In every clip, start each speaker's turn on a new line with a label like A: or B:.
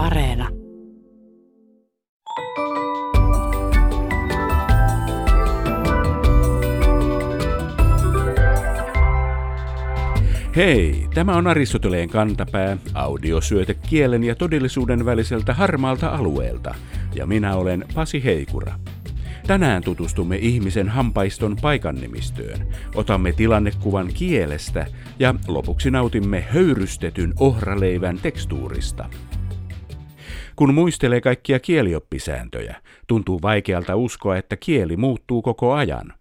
A: Areena.
B: Hei, tämä on Aristoteleen kantapää, audiosyöte kielen ja todellisuuden väliseltä harmaalta alueelta, ja minä olen Pasi Heikura. Tänään tutustumme ihmisen hampaiston paikannimistöön, otamme tilannekuvan kielestä ja lopuksi nautimme höyrystetyn ohraleivän tekstuurista. Kun muistelee kaikkia kielioppisääntöjä, tuntuu vaikealta uskoa, että kieli muuttuu koko ajan.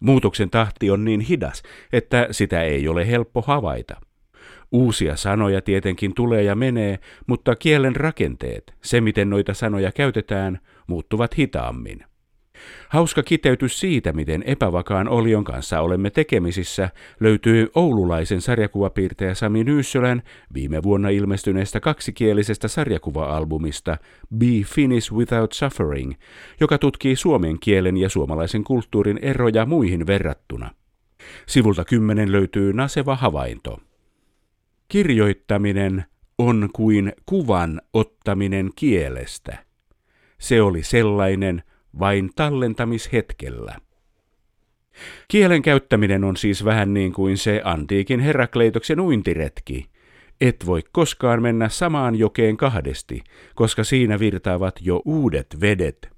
B: Muutoksen tahti on niin hidas, että sitä ei ole helppo havaita. Uusia sanoja tietenkin tulee ja menee, mutta kielen rakenteet, se miten noita sanoja käytetään, muuttuvat hitaammin. Hauska kiteytys siitä, miten epävakaan olion kanssa olemme tekemisissä, löytyy oululaisen sarjakuvapiirtäjä Sami Nyyssölän viime vuonna ilmestyneestä kaksikielisestä sarjakuva-albumista Be Finnish Without Suffering, joka tutkii suomen kielen ja suomalaisen kulttuurin eroja muihin verrattuna. Sivulta 10 löytyy naseva havainto. Kirjoittaminen on kuin kuvan ottaminen kielestä. Se oli sellainen, vain tallentamishetkellä. Kielen käyttäminen on siis vähän niin kuin se antiikin Herakleitoksen uintiretki. Et voi koskaan mennä samaan jokeen kahdesti, koska siinä virtaavat jo uudet vedet.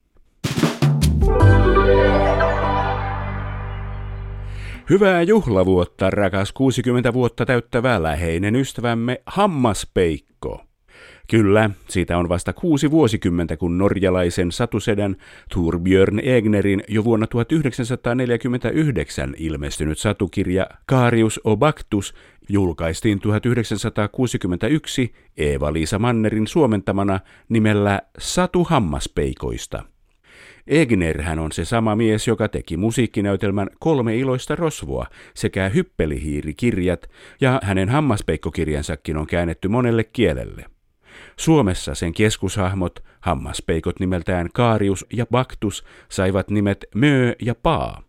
B: Hyvää juhlavuotta, rakas 60 vuotta täyttävä läheinen ystävämme Hammaspeikko. Kyllä, siitä on vasta kuusi vuosikymmentä, kun norjalaisen satusedän Turbjörn Egnerin jo vuonna 1949 ilmestynyt satukirja Karius Obactus julkaistiin 1961 Eeva-Liisa Mannerin suomentamana nimellä Satu hammaspeikoista. Egnerhän on se sama mies, joka teki musiikkinäytelmän Kolme iloista rosvoa sekä Hyppelihiiri-kirjat, ja hänen hammaspeikkokirjansakin on käännetty monelle kielelle. Suomessa sen keskushahmot, hammaspeikot nimeltään Kaarius ja Baktus, saivat nimet Mö ja Paa.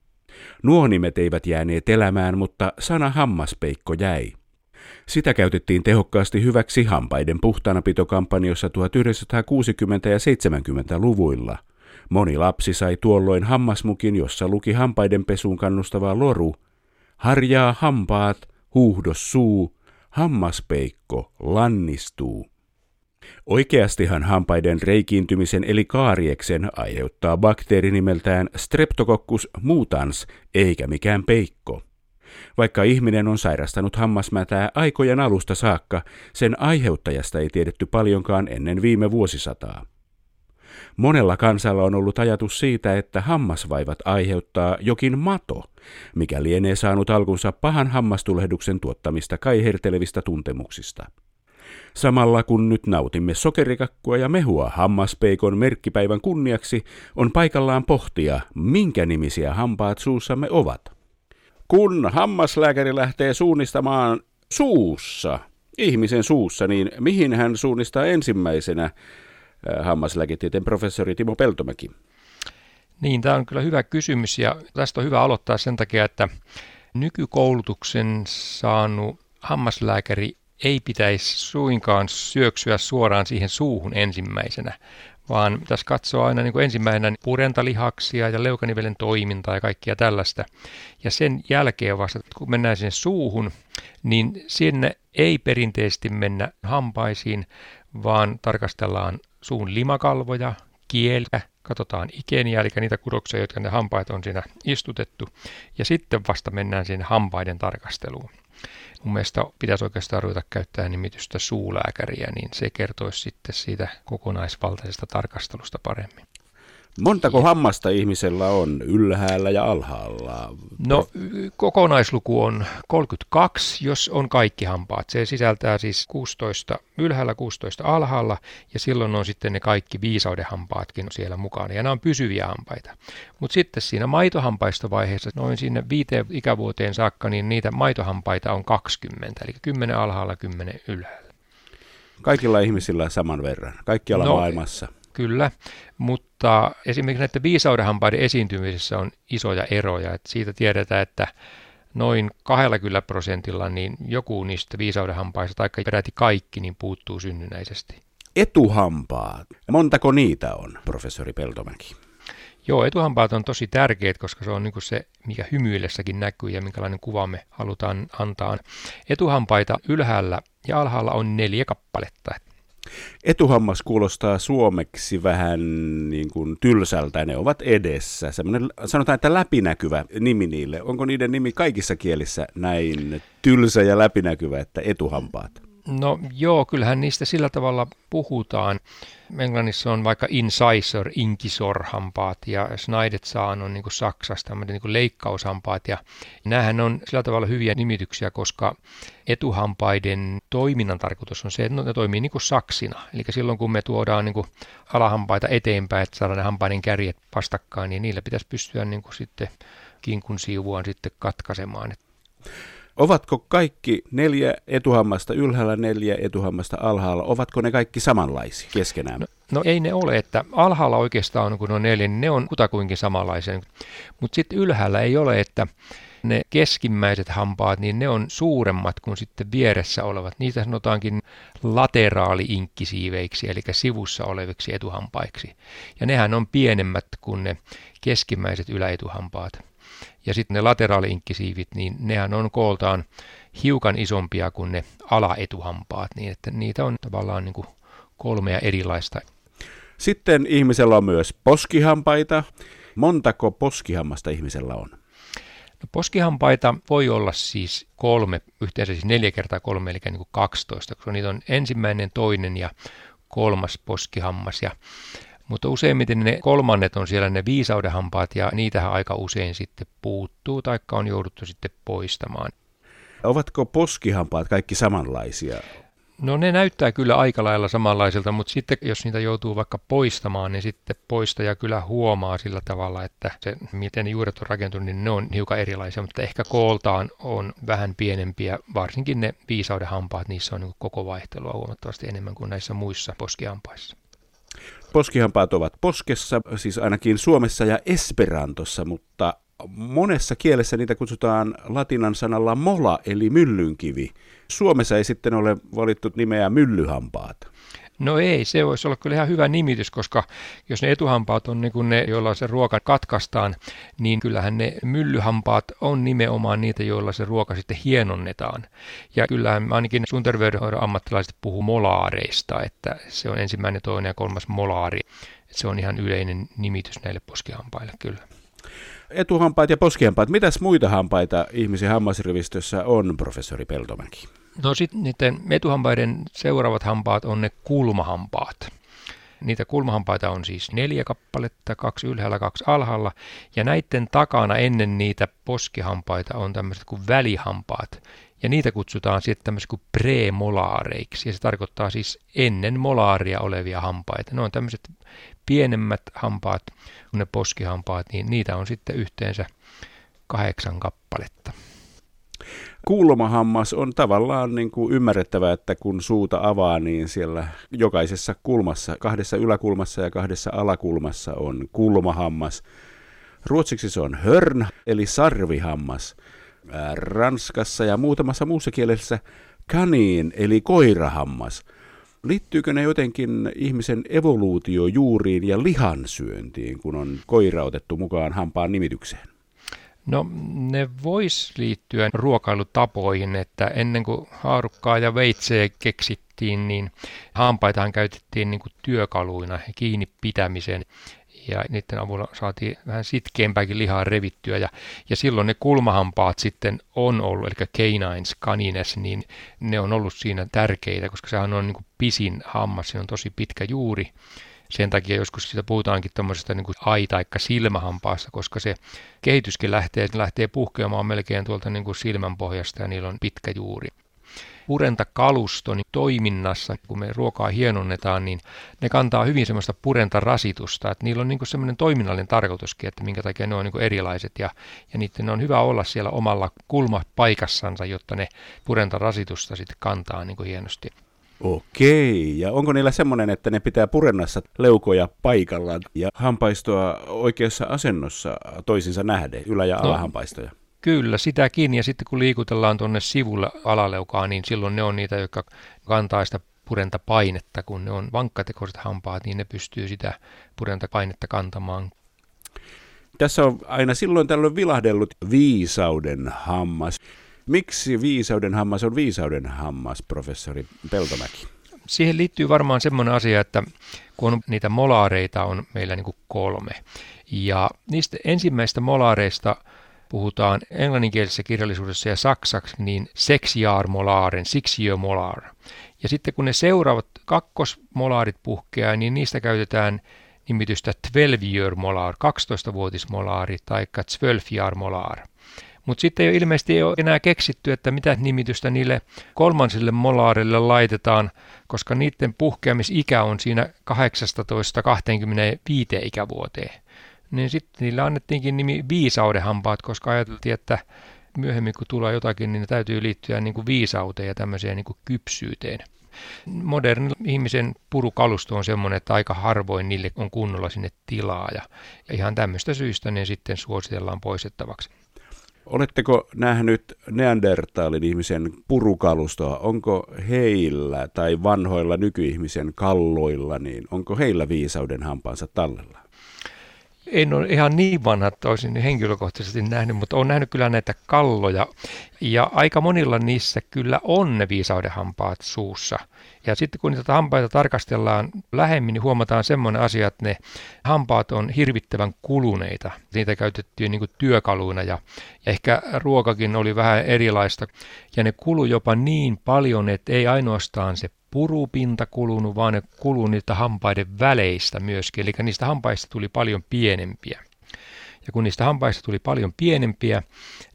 B: Nuo nimet eivät jääneet elämään, mutta sana hammaspeikko jäi. Sitä käytettiin tehokkaasti hyväksi hampaiden puhtaanapitokampanjoissa 1960- ja 70-luvuilla. Moni lapsi sai tuolloin hammasmukin, jossa luki hampaiden pesuun kannustava loru. Harjaa hampaat, huuhdos suu, hammaspeikko lannistuu. Oikeastihan hampaiden reikiintymisen eli kaarieksen aiheuttaa bakteeri nimeltään Streptococcus mutans, eikä mikään peikko. Vaikka ihminen on sairastanut hammasmätää aikojen alusta saakka, sen aiheuttajasta ei tiedetty paljonkaan ennen viime vuosisataa. Monella kansalla on ollut ajatus siitä, että hammasvaivat aiheuttaa jokin mato, mikä lienee saanut alkunsa pahan hammastulehduksen tuottamista kaihertelevistä tuntemuksista. Samalla kun nyt nautimme sokerikakkua ja mehua hammaspeikon merkkipäivän kunniaksi, on paikallaan pohtia, minkä nimisiä hampaat suussamme ovat. Kun hammaslääkäri lähtee suunnistamaan suussa, ihmisen suussa, niin mihin hän suunnistaa ensimmäisenä äh, hammaslääketieteen professori Timo Peltomäki?
C: Niin, tämä on kyllä hyvä kysymys ja tästä on hyvä aloittaa sen takia, että nykykoulutuksen saanut hammaslääkäri ei pitäisi suinkaan syöksyä suoraan siihen suuhun ensimmäisenä, vaan tässä katsoa aina niin kuin ensimmäisenä purentalihaksia ja leukanivelen toimintaa ja kaikkia tällaista. Ja sen jälkeen vasta, kun mennään sinne suuhun, niin sinne ei perinteisesti mennä hampaisiin, vaan tarkastellaan suun limakalvoja, kieltä, katsotaan ikeniä, eli niitä kudoksia, jotka ne hampaat on siinä istutettu, ja sitten vasta mennään sinne hampaiden tarkasteluun. Mun mielestä pitäisi oikeastaan ruveta käyttää nimitystä suulääkäriä, niin se kertoisi sitten siitä kokonaisvaltaisesta tarkastelusta paremmin.
B: Montako hammasta ihmisellä on ylhäällä ja alhaalla?
C: No kokonaisluku on 32, jos on kaikki hampaat. Se sisältää siis 16 ylhäällä, 16 alhaalla ja silloin on sitten ne kaikki viisaudenhampaatkin siellä mukana ja nämä on pysyviä hampaita. Mutta sitten siinä maitohampaistovaiheessa noin sinne viiteen ikävuoteen saakka, niin niitä maitohampaita on 20, eli 10 alhaalla, 10 ylhäällä.
B: Kaikilla ihmisillä saman verran, kaikkialla no, maailmassa.
C: Kyllä, mutta esimerkiksi näiden viisaudenhampaiden esiintymisessä on isoja eroja. Että siitä tiedetään, että noin 20 prosentilla niin joku niistä viisaudenhampaista tai peräti kaikki niin puuttuu synnynnäisesti.
B: Etuhampaat. Montako niitä on, professori Peltomäki?
C: Joo, etuhampaat on tosi tärkeät, koska se on niin se, mikä hymyillessäkin näkyy ja minkälainen kuva me halutaan antaa. Etuhampaita ylhäällä ja alhaalla on neljä kappaletta.
B: Etuhammas kuulostaa suomeksi vähän niin kuin tylsältä, ne ovat edessä. Sellainen, sanotaan, että läpinäkyvä nimi niille. Onko niiden nimi kaikissa kielissä näin tylsä ja läpinäkyvä, että etuhampaat?
C: No joo, kyllähän niistä sillä tavalla puhutaan. Englannissa on vaikka incisor, inkisor-hampaat ja Schneidezahn on niin kuin Saksassa tämmöinen niin leikkaushampaat. Ja näähän on sillä tavalla hyviä nimityksiä, koska etuhampaiden toiminnan tarkoitus on se, että ne toimii niin kuin saksina. Eli silloin kun me tuodaan niin kuin alahampaita eteenpäin, että saadaan ne hampaiden kärjet vastakkain, niin niillä pitäisi pystyä niin kuin sitten kinkun siivuaan sitten katkaisemaan.
B: Ovatko kaikki neljä etuhammasta ylhäällä, neljä etuhammasta alhaalla, ovatko ne kaikki samanlaisia keskenään?
C: No, no ei ne ole, että alhaalla oikeastaan kun on neljä, niin ne on kutakuinkin samanlaisia. Mutta sitten ylhäällä ei ole, että ne keskimmäiset hampaat, niin ne on suuremmat kuin sitten vieressä olevat. Niitä sanotaankin lateraali-inkkisiiveiksi, eli sivussa oleviksi etuhampaiksi. Ja nehän on pienemmät kuin ne keskimmäiset yläetuhampaat. Ja sitten ne lateraali-inkkisiivit, niin nehän on kooltaan hiukan isompia kuin ne alaetuhampaat, niin että niitä on tavallaan niin kuin kolmea erilaista.
B: Sitten ihmisellä on myös poskihampaita. Montako poskihammasta ihmisellä on?
C: No, poskihampaita voi olla siis kolme, yhteensä siis neljä kertaa kolme, eli niin kuin 12, koska niitä on ensimmäinen, toinen ja kolmas poskihammas. Ja mutta useimmiten ne kolmannet on siellä ne viisaudenhampaat ja niitähän aika usein sitten puuttuu tai on jouduttu sitten poistamaan.
B: Ovatko poskihampaat kaikki samanlaisia?
C: No ne näyttää kyllä aika lailla samanlaisilta, mutta sitten jos niitä joutuu vaikka poistamaan, niin sitten poistaja kyllä huomaa sillä tavalla, että se, miten ne juuret on rakentunut, niin ne on hiukan erilaisia, mutta ehkä kooltaan on vähän pienempiä, varsinkin ne viisauden hampaat, niissä on niin koko vaihtelua huomattavasti enemmän kuin näissä muissa poskihampaissa.
B: Poskihampaat ovat poskessa, siis ainakin Suomessa ja Esperantossa, mutta monessa kielessä niitä kutsutaan latinan sanalla mola eli myllynkivi. Suomessa ei sitten ole valittu nimeä myllyhampaat.
C: No ei, se voisi olla kyllä ihan hyvä nimitys, koska jos ne etuhampaat on niin kuin ne, joilla se ruoka katkaistaan, niin kyllähän ne myllyhampaat on nimenomaan niitä, joilla se ruoka sitten hienonnetaan. Ja kyllähän ainakin sun terveydenhoidon ammattilaiset puhuu molaareista, että se on ensimmäinen, toinen ja kolmas molaari. Se on ihan yleinen nimitys näille poskihampaille kyllä.
B: Etuhampaat ja poskihampaat. Mitäs muita hampaita ihmisen hammasrivistössä on, professori Peltomäki?
C: No sitten niiden etuhampaiden seuraavat hampaat on ne kulmahampaat. Niitä kulmahampaita on siis neljä kappaletta, kaksi ylhäällä, kaksi alhaalla. Ja näiden takana ennen niitä poskihampaita on tämmöiset kuin välihampaat. Ja niitä kutsutaan sitten tämmöiset kuin premolaareiksi. Ja se tarkoittaa siis ennen molaaria olevia hampaita. Ne on tämmöiset pienemmät hampaat kuin ne poskihampaat, niin niitä on sitten yhteensä kahdeksan kappaletta.
B: Kulmahammas on tavallaan niin kuin ymmärrettävää, että kun suuta avaa, niin siellä jokaisessa kulmassa, kahdessa yläkulmassa ja kahdessa alakulmassa on kulmahammas. Ruotsiksi se on hörn, eli sarvihammas. Ranskassa ja muutamassa muussa kielessä kaniin, eli koirahammas. Liittyykö ne jotenkin ihmisen evoluutiojuuriin ja lihansyöntiin, kun on koira otettu mukaan hampaan nimitykseen?
C: No ne vois liittyä ruokailutapoihin, että ennen kuin haarukkaa ja veitseä keksittiin, niin hampaitahan käytettiin niin kuin työkaluina kiinni pitämiseen. Ja niiden avulla saatiin vähän sitkeämpääkin lihaa revittyä. Ja, ja silloin ne kulmahampaat sitten on ollut, eli canines, canines, niin ne on ollut siinä tärkeitä, koska sehän on niin kuin pisin hammas, se on tosi pitkä juuri sen takia joskus siitä puhutaankin tämmöisestä niin kuin ai- tai silmähampaasta, koska se kehityskin lähtee, lähtee puhkeamaan melkein tuolta niin kuin silmän pohjasta ja niillä on pitkä juuri purentakalusto niin toiminnassa, kun me ruokaa hienonnetaan, niin ne kantaa hyvin semmoista purentarasitusta, että niillä on niin semmoinen toiminnallinen tarkoituskin, että minkä takia ne on niin erilaiset ja, ja niiden on hyvä olla siellä omalla kulmapaikassansa, jotta ne purentarasitusta sitten kantaa niin hienosti.
B: Okei, ja onko niillä semmoinen, että ne pitää purennassa leukoja paikallaan ja hampaistoa oikeassa asennossa toisinsa nähden, ylä- ja no, alahampaistoja?
C: Kyllä, sitäkin. Ja sitten kun liikutellaan tuonne sivulle alaleukaan, niin silloin ne on niitä, jotka kantaa sitä purentapainetta, kun ne on vankkatekoiset hampaat, niin ne pystyy sitä purentapainetta kantamaan.
B: Tässä on aina silloin tällöin vilahdellut viisauden hammas. Miksi viisauden hammas on viisauden hammas, professori Peltomäki?
C: Siihen liittyy varmaan semmoinen asia, että kun niitä molaareita on meillä niin kuin kolme, ja niistä ensimmäistä molaareista puhutaan englanninkielisessä kirjallisuudessa ja saksaksi niin sexiaarmolaaren, molar. Ja sitten kun ne seuraavat kakkosmolaarit puhkeaa, niin niistä käytetään nimitystä 12 molar, 12-vuotismolaari tai 12 molar. Mutta sitten ei ilmeisesti ei ole enää keksitty, että mitä nimitystä niille kolmansille molaarille laitetaan, koska niiden puhkeamisikä on siinä 18-25 ikävuoteen. Niin sitten niillä annettiinkin nimi viisaudenhampaat, koska ajateltiin, että myöhemmin kun tulee jotakin, niin ne täytyy liittyä niin kuin viisauteen ja tämmöiseen niin kuin kypsyyteen. Modernin ihmisen purukalusto on semmoinen, että aika harvoin niille on kunnolla sinne tilaa ja ihan tämmöistä syystä ne sitten suositellaan poistettavaksi.
B: Oletteko nähnyt Neandertalin ihmisen purukalustoa? Onko heillä tai vanhoilla nykyihmisen kalloilla, niin onko heillä viisauden hampaansa tallella?
C: En ole ihan niin vanha, että olisin henkilökohtaisesti nähnyt, mutta olen nähnyt kyllä näitä kalloja. Ja aika monilla niissä kyllä on ne viisauden hampaat suussa. Ja sitten kun niitä hampaita tarkastellaan lähemmin, niin huomataan semmoinen asia, että ne hampaat on hirvittävän kuluneita. Niitä käytettiin niin työkaluina ja, ehkä ruokakin oli vähän erilaista. Ja ne kulu jopa niin paljon, että ei ainoastaan se purupinta kulunut, vaan ne kuluu niitä hampaiden väleistä myöskin. Eli niistä hampaista tuli paljon pienempiä. Ja kun niistä hampaista tuli paljon pienempiä,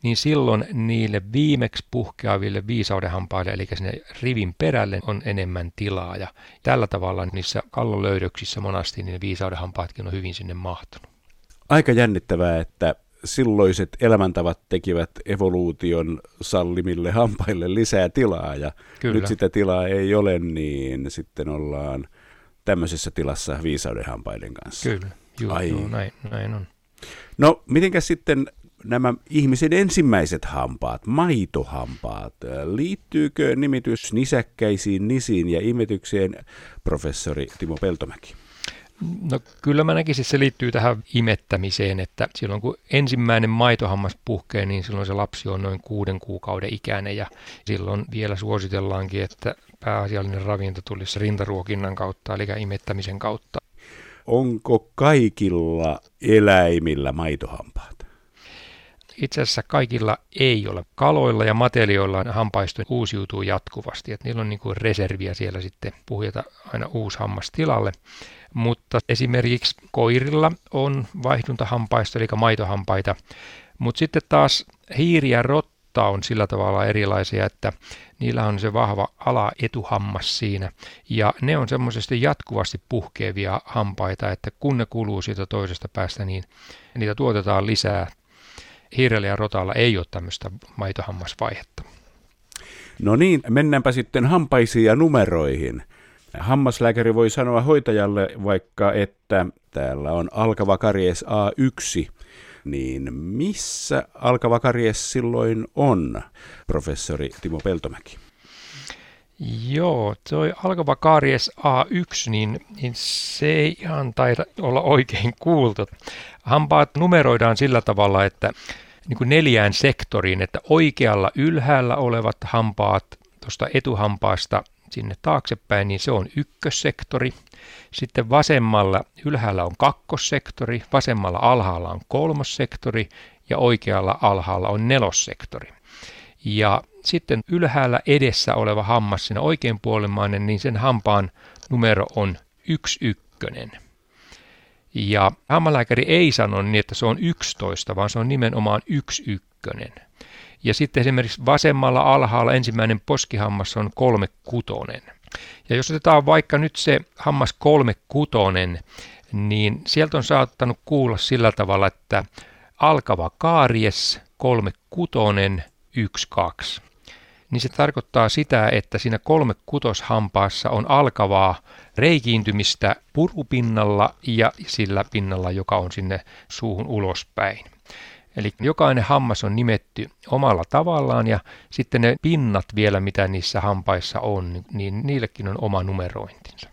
C: niin silloin niille viimeksi puhkeaville viisaudenhampaille, eli sinne rivin perälle, on enemmän tilaa. Ja tällä tavalla niissä kallolöydöksissä monasti niin viisaudenhampaatkin on hyvin sinne mahtunut.
B: Aika jännittävää, että silloiset elämäntavat tekivät evoluution sallimille hampaille lisää tilaa ja Kyllä. nyt sitä tilaa ei ole, niin sitten ollaan tämmöisessä tilassa viisauden hampaiden kanssa.
C: Kyllä, juu, Ai. Juu, näin, näin on.
B: No, mitenkäs sitten nämä ihmisen ensimmäiset hampaat, maitohampaat, liittyykö nimitys nisäkkäisiin, nisiin ja imetykseen, professori Timo Peltomäki?
C: No kyllä mä näkisin, että se liittyy tähän imettämiseen, että silloin kun ensimmäinen maitohammas puhkee, niin silloin se lapsi on noin kuuden kuukauden ikäinen ja silloin vielä suositellaankin, että pääasiallinen ravinto tulisi rintaruokinnan kautta, eli imettämisen kautta.
B: Onko kaikilla eläimillä maitohampaat?
C: Itse asiassa kaikilla ei ole. Kaloilla ja matelioilla hampaisto uusiutuu jatkuvasti, että niillä on niin kuin reserviä siellä sitten puhjata aina uusi hammas tilalle. Mutta esimerkiksi koirilla on vaihduntahampaista, eli maitohampaita, mutta sitten taas hiiri ja rotta on sillä tavalla erilaisia, että niillä on se vahva alaetuhammas siinä. Ja ne on semmoisesti jatkuvasti puhkeavia hampaita, että kun ne kuluu siitä toisesta päästä, niin niitä tuotetaan lisää. Hiirellä ja rotalla ei ole tämmöistä maitohammasvaihetta.
B: No niin, mennäänpä sitten hampaisiin ja numeroihin. Hammaslääkäri voi sanoa hoitajalle vaikka, että täällä on alkava karies A1, niin missä alkava karies silloin on, professori Timo Peltomäki?
C: Joo, tuo alkava karies A1, niin, niin se ei ihan taida olla oikein kuultu. Hampaat numeroidaan sillä tavalla, että niin kuin neljään sektoriin, että oikealla ylhäällä olevat hampaat tuosta etuhampaasta sinne taaksepäin, niin se on ykkössektori. Sitten vasemmalla ylhäällä on kakkossektori, vasemmalla alhaalla on kolmossektori ja oikealla alhaalla on nelossektori. Ja sitten ylhäällä edessä oleva hammas, siinä oikeinpuolimainen, niin sen hampaan numero on yksi ykkönen. Ja hammalääkäri ei sano niin, että se on 11, vaan se on nimenomaan yksi ykkönen. Ja sitten esimerkiksi vasemmalla alhaalla ensimmäinen poskihammas on kolme kutonen. Ja jos otetaan vaikka nyt se hammas kolme kutonen, niin sieltä on saattanut kuulla sillä tavalla, että alkava kaaries kolme kutonen yksi kaksi. Niin se tarkoittaa sitä, että siinä kolme kutoshampaassa on alkavaa reikiintymistä purupinnalla ja sillä pinnalla, joka on sinne suuhun ulospäin. Eli jokainen hammas on nimetty omalla tavallaan ja sitten ne pinnat vielä, mitä niissä hampaissa on, niin niillekin on oma numerointinsa.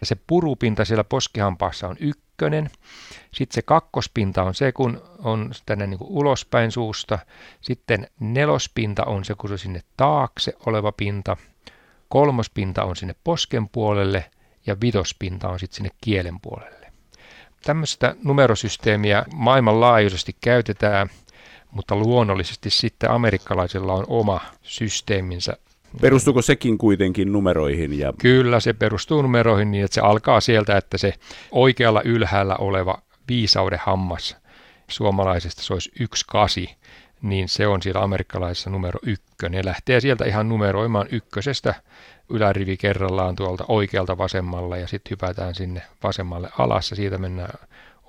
C: Ja se purupinta siellä poskihampaassa on ykkönen. Sitten se kakkospinta on se, kun on tänne niin kuin ulospäin suusta. Sitten nelospinta on se, kun se on sinne taakse oleva pinta. Kolmospinta on sinne posken puolelle ja vitospinta on sitten sinne kielen puolelle. Tämmöistä numerosysteemiä maailmanlaajuisesti käytetään, mutta luonnollisesti sitten amerikkalaisilla on oma systeeminsä.
B: Perustuuko sekin kuitenkin numeroihin? Ja...
C: Kyllä, se perustuu numeroihin niin, että se alkaa sieltä, että se oikealla ylhäällä oleva viisauden hammas suomalaisesta se olisi yksi kasi, niin se on siellä amerikkalaisessa numero ykkönen. Ja lähtee sieltä ihan numeroimaan ykkösestä ylärivi kerrallaan tuolta oikealta vasemmalle ja sitten hypätään sinne vasemmalle alas ja siitä mennään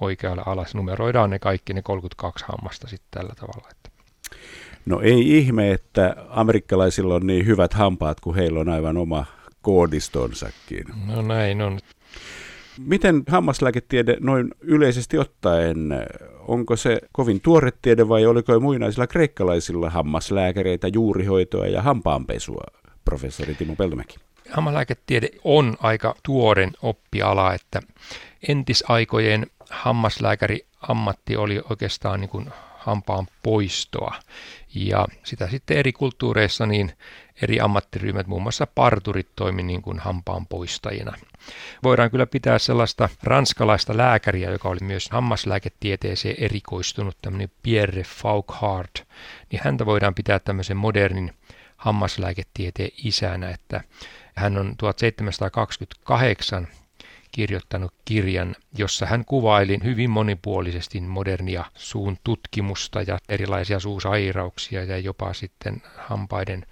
C: oikealle alas. Numeroidaan ne kaikki ne 32 hammasta sitten tällä tavalla. Että.
B: No ei ihme, että amerikkalaisilla on niin hyvät hampaat, kun heillä on aivan oma koodistonsakin.
C: No näin on.
B: Miten hammaslääketiede noin yleisesti ottaen, onko se kovin tuore tiede vai oliko jo muinaisilla kreikkalaisilla hammaslääkäreitä, juurihoitoa ja hampaanpesua, professori Timo Peltomäki?
C: Hammaslääketiede on aika tuoren oppiala, että entisaikojen hammaslääkäri ammatti oli oikeastaan niin kuin hampaan poistoa. Ja sitä sitten eri kulttuureissa niin eri ammattiryhmät, muun muassa parturit toimi niin kuin hampaan poistajina. Voidaan kyllä pitää sellaista ranskalaista lääkäriä, joka oli myös hammaslääketieteeseen erikoistunut, tämmöinen Pierre Fauchard, niin häntä voidaan pitää tämmöisen modernin hammaslääketieteen isänä, että hän on 1728 kirjoittanut kirjan, jossa hän kuvaili hyvin monipuolisesti modernia suun tutkimusta ja erilaisia suusairauksia ja jopa sitten hampaiden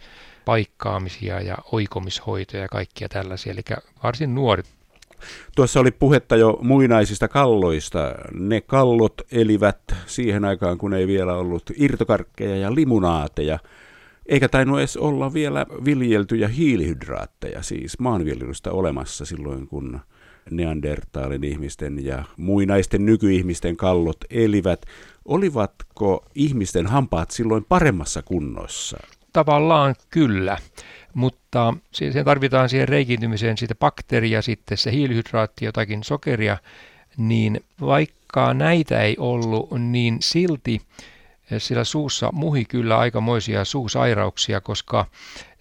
C: paikkaamisia ja oikomishoitoja ja kaikkia tällaisia, eli varsin nuori.
B: Tuossa oli puhetta jo muinaisista kalloista. Ne kallot elivät siihen aikaan, kun ei vielä ollut irtokarkkeja ja limunaateja, eikä tainnut edes olla vielä viljeltyjä hiilihydraatteja, siis maanviljelystä olemassa silloin, kun neandertaalin ihmisten ja muinaisten nykyihmisten kallot elivät. Olivatko ihmisten hampaat silloin paremmassa kunnossa?
C: Tavallaan kyllä, mutta siihen tarvitaan siihen reikiintymiseen sitä bakteeria, sitten se hiilihydraatti, jotakin sokeria, niin vaikka näitä ei ollut, niin silti sillä suussa muhi kyllä aikamoisia suusairauksia, koska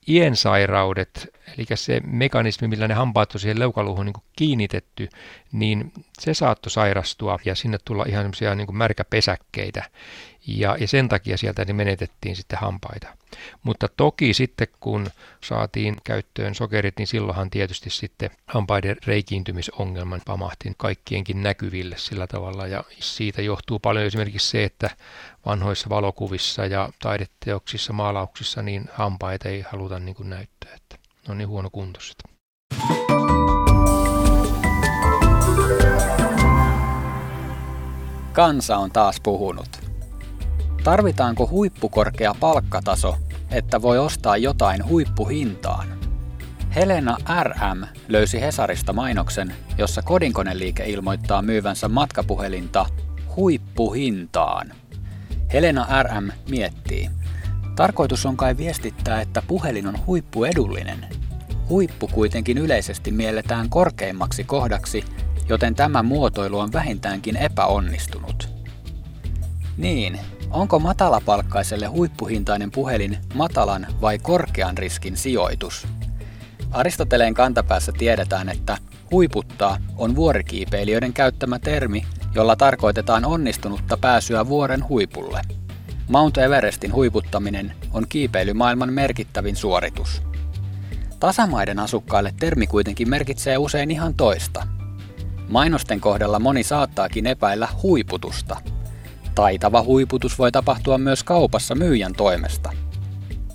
C: iensairaudet, eli se mekanismi, millä ne hampaat on siihen leukaluuhun niin kiinnitetty, niin se saattoi sairastua ja sinne tulla ihan semmoisia niin märkäpesäkkeitä. Ja, ja sen takia sieltä niin menetettiin sitten hampaita. Mutta toki sitten kun saatiin käyttöön sokerit, niin silloinhan tietysti sitten hampaiden reikiintymisongelman pamahti kaikkienkin näkyville sillä tavalla. Ja siitä johtuu paljon esimerkiksi se, että vanhoissa valokuvissa ja taideteoksissa, maalauksissa, niin hampaita ei haluta niin kuin näyttää, että ne on niin huono kuntoiset.
A: Kansa on taas puhunut. Tarvitaanko huippukorkea palkkataso, että voi ostaa jotain huippuhintaan? Helena RM löysi Hesarista mainoksen, jossa kodinkoneliike ilmoittaa myyvänsä matkapuhelinta huippuhintaan. Helena RM miettii. Tarkoitus on kai viestittää, että puhelin on huippuedullinen. Huippu kuitenkin yleisesti mielletään korkeimmaksi kohdaksi, joten tämä muotoilu on vähintäänkin epäonnistunut. Niin, onko matalapalkkaiselle huippuhintainen puhelin matalan vai korkean riskin sijoitus? Aristoteleen kantapäässä tiedetään, että huiputtaa on vuorikiipeilijöiden käyttämä termi, jolla tarkoitetaan onnistunutta pääsyä vuoren huipulle. Mount Everestin huiputtaminen on kiipeilymaailman merkittävin suoritus. Tasamaiden asukkaille termi kuitenkin merkitsee usein ihan toista. Mainosten kohdalla moni saattaakin epäillä huiputusta – Taitava huiputus voi tapahtua myös kaupassa myyjän toimesta.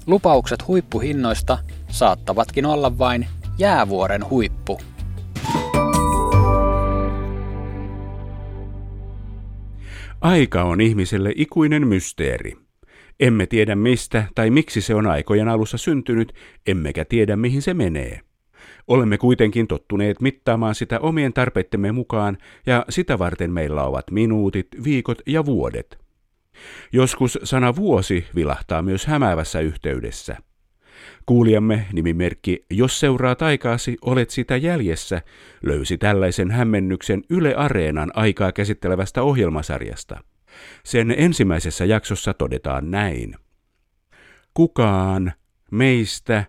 A: Lupaukset huippuhinnoista saattavatkin olla vain jäävuoren huippu.
B: Aika on ihmiselle ikuinen mysteeri. Emme tiedä mistä tai miksi se on aikojen alussa syntynyt, emmekä tiedä mihin se menee. Olemme kuitenkin tottuneet mittaamaan sitä omien tarpeittemme mukaan, ja sitä varten meillä ovat minuutit, viikot ja vuodet. Joskus sana vuosi vilahtaa myös hämäävässä yhteydessä. Kuulijamme nimimerkki Jos seuraa taikaasi, olet sitä jäljessä, löysi tällaisen hämmennyksen Yle Areenan aikaa käsittelevästä ohjelmasarjasta. Sen ensimmäisessä jaksossa todetaan näin. Kukaan meistä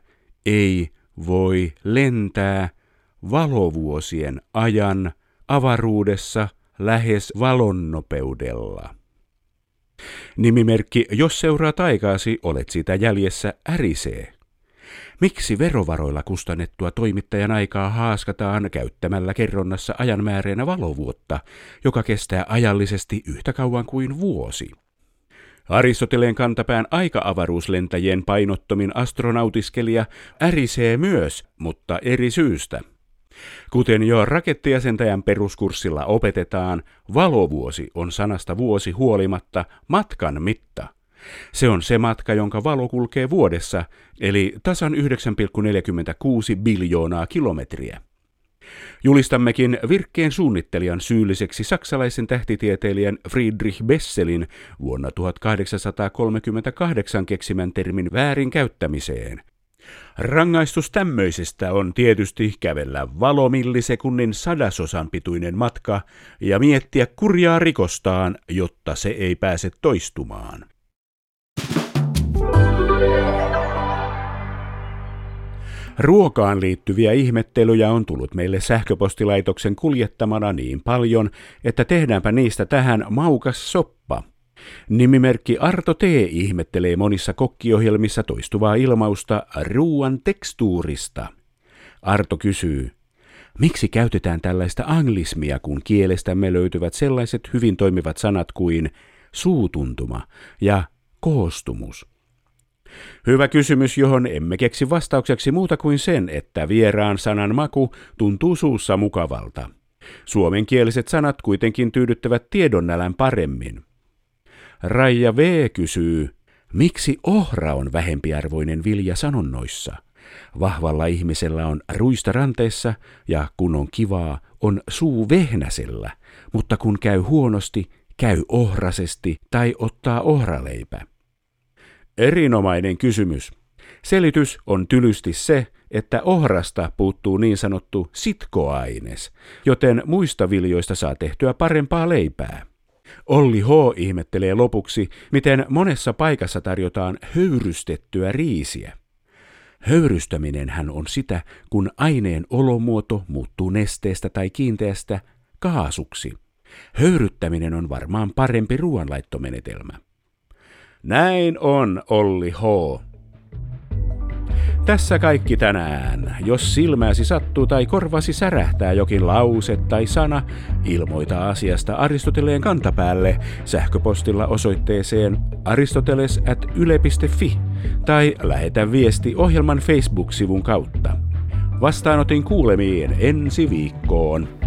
B: ei voi lentää valovuosien ajan avaruudessa lähes valonnopeudella. Nimimerkki Jos seuraa taikaasi, olet siitä jäljessä ärisee. Miksi verovaroilla kustannettua toimittajan aikaa haaskataan käyttämällä kerronnassa ajanmääreenä valovuotta, joka kestää ajallisesti yhtä kauan kuin vuosi? Aristoteleen kantapään aika-avaruuslentäjien painottomin astronautiskelija ärisee myös, mutta eri syystä. Kuten jo rakettijäsentäjän peruskurssilla opetetaan, valovuosi on sanasta vuosi huolimatta matkan mitta. Se on se matka, jonka valo kulkee vuodessa, eli tasan 9,46 biljoonaa kilometriä. Julistammekin virkkeen suunnittelijan syylliseksi saksalaisen tähtitieteilijän Friedrich Besselin vuonna 1838 keksimän termin väärinkäyttämiseen. Rangaistus tämmöisestä on tietysti kävellä valomillisekunnin sadasosan pituinen matka ja miettiä kurjaa rikostaan, jotta se ei pääse toistumaan. Ruokaan liittyviä ihmettelyjä on tullut meille sähköpostilaitoksen kuljettamana niin paljon, että tehdäänpä niistä tähän maukas soppa. Nimimerkki Arto T. ihmettelee monissa kokkiohjelmissa toistuvaa ilmausta ruuan tekstuurista. Arto kysyy, miksi käytetään tällaista anglismia, kun kielestämme löytyvät sellaiset hyvin toimivat sanat kuin suutuntuma ja koostumus? Hyvä kysymys, johon emme keksi vastaukseksi muuta kuin sen, että vieraan sanan maku tuntuu suussa mukavalta. Suomenkieliset sanat kuitenkin tyydyttävät tiedonnälän paremmin. Raija V kysyy, miksi ohra on vähempiarvoinen vilja sanonnoissa? Vahvalla ihmisellä on ruista ranteessa ja kun on kivaa, on suu vehnäsellä, mutta kun käy huonosti, käy ohrasesti tai ottaa ohraleipä. Erinomainen kysymys. Selitys on tylysti se, että ohrasta puuttuu niin sanottu sitkoaines, joten muista viljoista saa tehtyä parempaa leipää. Olli H. ihmettelee lopuksi, miten monessa paikassa tarjotaan höyrystettyä riisiä. Höyrystäminen on sitä, kun aineen olomuoto muuttuu nesteestä tai kiinteästä kaasuksi. Höyryttäminen on varmaan parempi ruoanlaittomenetelmä. Näin on, Olli H. Tässä kaikki tänään. Jos silmäsi sattuu tai korvasi särähtää jokin lause tai sana, ilmoita asiasta Aristoteleen kantapäälle sähköpostilla osoitteeseen aristoteles.yle.fi tai lähetä viesti ohjelman Facebook-sivun kautta. Vastaanotin kuulemiin ensi viikkoon.